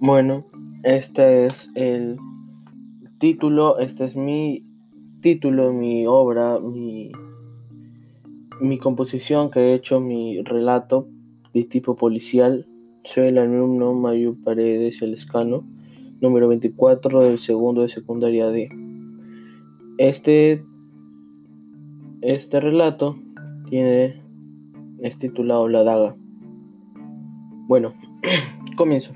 Bueno, este es el título, este es mi título, mi obra, mi, mi composición que he hecho, mi relato de tipo policial. Soy el alumno Mayu Paredes Elescano, número 24 del segundo de secundaria D. Este, este relato tiene, es titulado La Daga. Bueno, comienzo.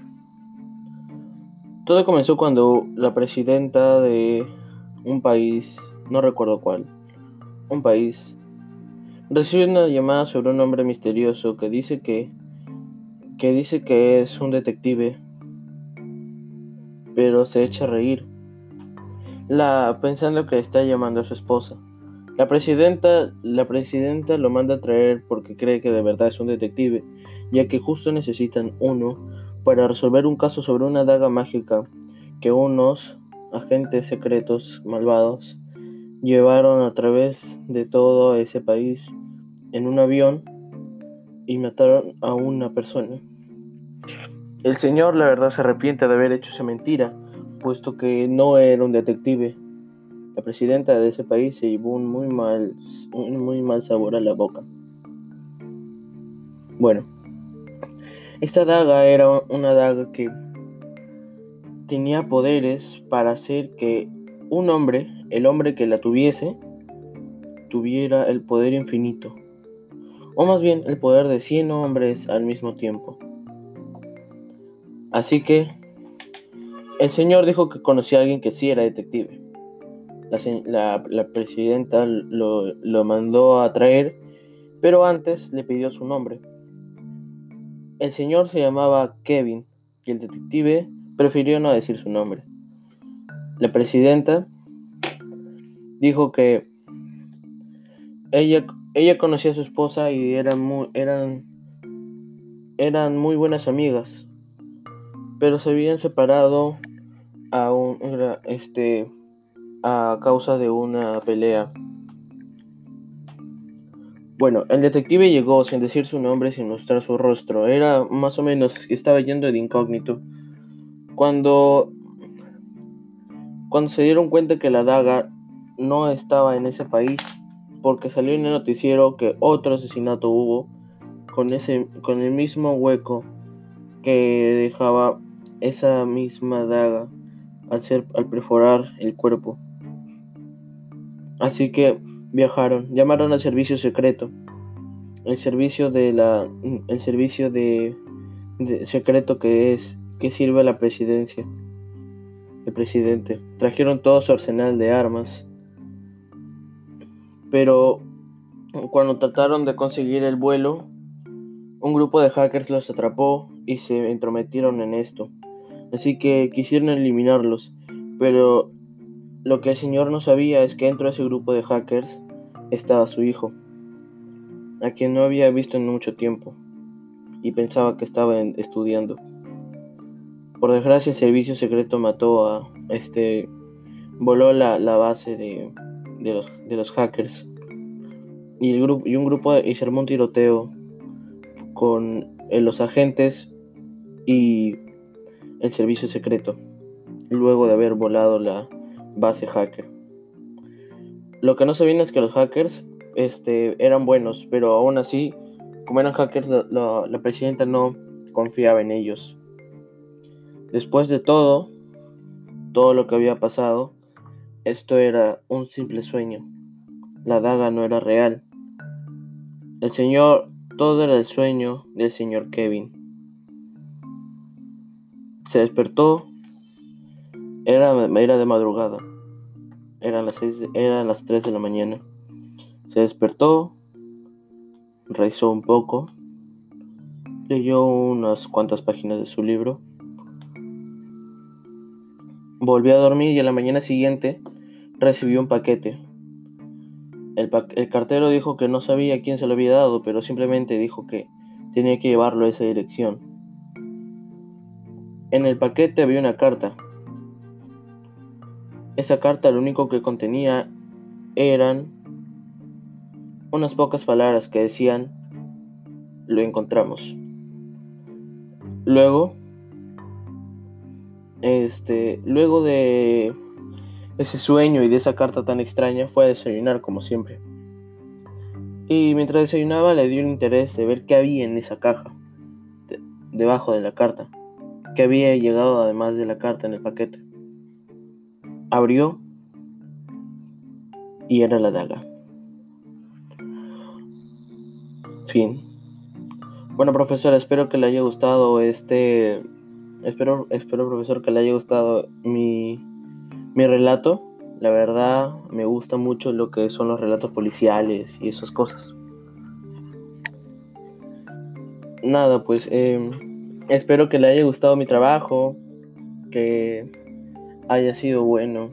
Todo comenzó cuando la presidenta de un país, no recuerdo cuál, un país, recibe una llamada sobre un hombre misterioso que dice que, que dice que es un detective, pero se echa a reír, la, pensando que está llamando a su esposa. La presidenta, la presidenta lo manda a traer porque cree que de verdad es un detective, ya que justo necesitan uno para resolver un caso sobre una daga mágica que unos agentes secretos malvados llevaron a través de todo ese país en un avión y mataron a una persona. El señor la verdad se arrepiente de haber hecho esa mentira, puesto que no era un detective. La presidenta de ese país se llevó un muy mal, un muy mal sabor a la boca. Bueno, esta daga era una daga que tenía poderes para hacer que un hombre, el hombre que la tuviese, tuviera el poder infinito. O más bien el poder de 100 hombres al mismo tiempo. Así que el señor dijo que conocía a alguien que sí era detective. La, presidenta lo, lo mandó a traer, pero antes le pidió su nombre. El señor se llamaba Kevin y el detective prefirió no decir su nombre. La presidenta dijo que ella, ella conocía a su esposa y eran muy, eran, eran muy buenas amigas, pero se habían separado a, un, este, a causa de una pelea. Bueno, el detective llegó sin decir su nombre, sin mostrar su rostro. Era más o menos, estaba yendo de incógnito. Cuando, cuando se dieron cuenta que la daga no estaba en ese país, porque salió en el noticiero que otro asesinato hubo con, ese, con el mismo hueco que dejaba esa misma daga al, ser, al perforar el cuerpo. Así que viajaron, llamaron al servicio secreto, el servicio de la, el servicio de, secreto que es que sirve a la presidencia, el presidente. Trajeron todo su arsenal de armas, pero cuando trataron de conseguir el vuelo, un grupo de hackers los atrapó y se entrometieron en esto. Así que quisieron eliminarlos, pero lo que el señor no sabía es que dentro de ese grupo de hackers estaba su hijo, a quien no había visto en mucho tiempo, y pensaba que estaba estudiando. Por desgracia el servicio secreto mató a este, voló la, base de, los, hackers y, el grupo, y un grupo y se armó un tiroteo con eh, los agentes y el servicio secreto luego de haber volado la, base hacker. Lo que no sabían es que los hackers este, eran buenos, pero aún así, como eran hackers, la, la presidenta no confiaba en ellos. Después de todo, todo lo que había pasado, esto era un simple sueño. La daga no era real. El señor, todo era el sueño del señor Kevin. Se despertó era, era de madrugada. Eran las, seis, las 3 de la mañana. Se despertó, rezó un poco, leyó unas cuantas páginas de su libro, volvió a dormir y a la mañana siguiente recibió un paquete. El cartero dijo que no sabía quién se lo había dado, pero simplemente dijo que tenía que llevarlo a esa dirección. En el paquete había una carta esa carta lo único que contenía eran unas pocas palabras que decían, lo encontramos. Luego, Este, luego de ese sueño y de esa carta tan extraña, fue a desayunar como siempre. Y mientras desayunaba le dio el interés de ver qué había en esa caja, debajo de la carta, qué había llegado además de la carta en el paquete. Abrió y era la daga. Fin. Bueno, profesor, espero que le haya gustado este. Espero, espero profesor, que le haya gustado mi, mi relato. La verdad, me gusta mucho lo que son los relatos policiales y esas cosas. Nada, pues em, espero que le haya gustado mi trabajo, que haya sido bueno.